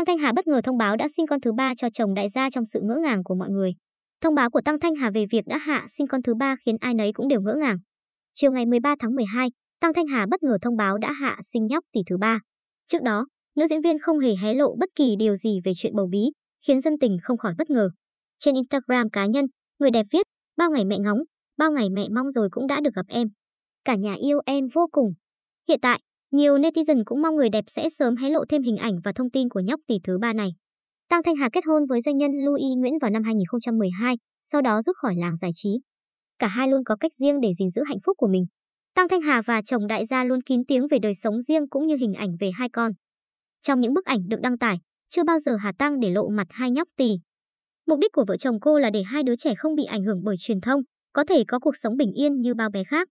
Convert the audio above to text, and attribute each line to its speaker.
Speaker 1: Tăng Thanh Hà bất ngờ thông báo đã sinh con thứ ba cho chồng đại gia trong sự ngỡ ngàng của mọi người. Thông báo của Tăng Thanh Hà về việc đã hạ sinh con thứ ba khiến ai nấy cũng đều ngỡ ngàng. Chiều ngày 13 tháng 12, Tăng Thanh Hà bất ngờ thông báo đã hạ sinh nhóc tỷ thứ ba. Trước đó, nữ diễn viên không hề hé lộ bất kỳ điều gì về chuyện bầu bí, khiến dân tình không khỏi bất ngờ. Trên Instagram cá nhân, người đẹp viết, bao ngày mẹ ngóng, bao ngày mẹ mong rồi cũng đã được gặp em. Cả nhà yêu em vô cùng. Hiện tại, nhiều netizen cũng mong người đẹp sẽ sớm hé lộ thêm hình ảnh và thông tin của nhóc tỷ thứ ba này. Tăng Thanh Hà kết hôn với doanh nhân Louis Nguyễn vào năm 2012, sau đó rút khỏi làng giải trí. Cả hai luôn có cách riêng để gìn giữ hạnh phúc của mình. Tăng Thanh Hà và chồng đại gia luôn kín tiếng về đời sống riêng cũng như hình ảnh về hai con. Trong những bức ảnh được đăng tải, chưa bao giờ Hà Tăng để lộ mặt hai nhóc tỳ. Mục đích của vợ chồng cô là để hai đứa trẻ không bị ảnh hưởng bởi truyền thông, có thể có cuộc sống bình yên như bao bé khác.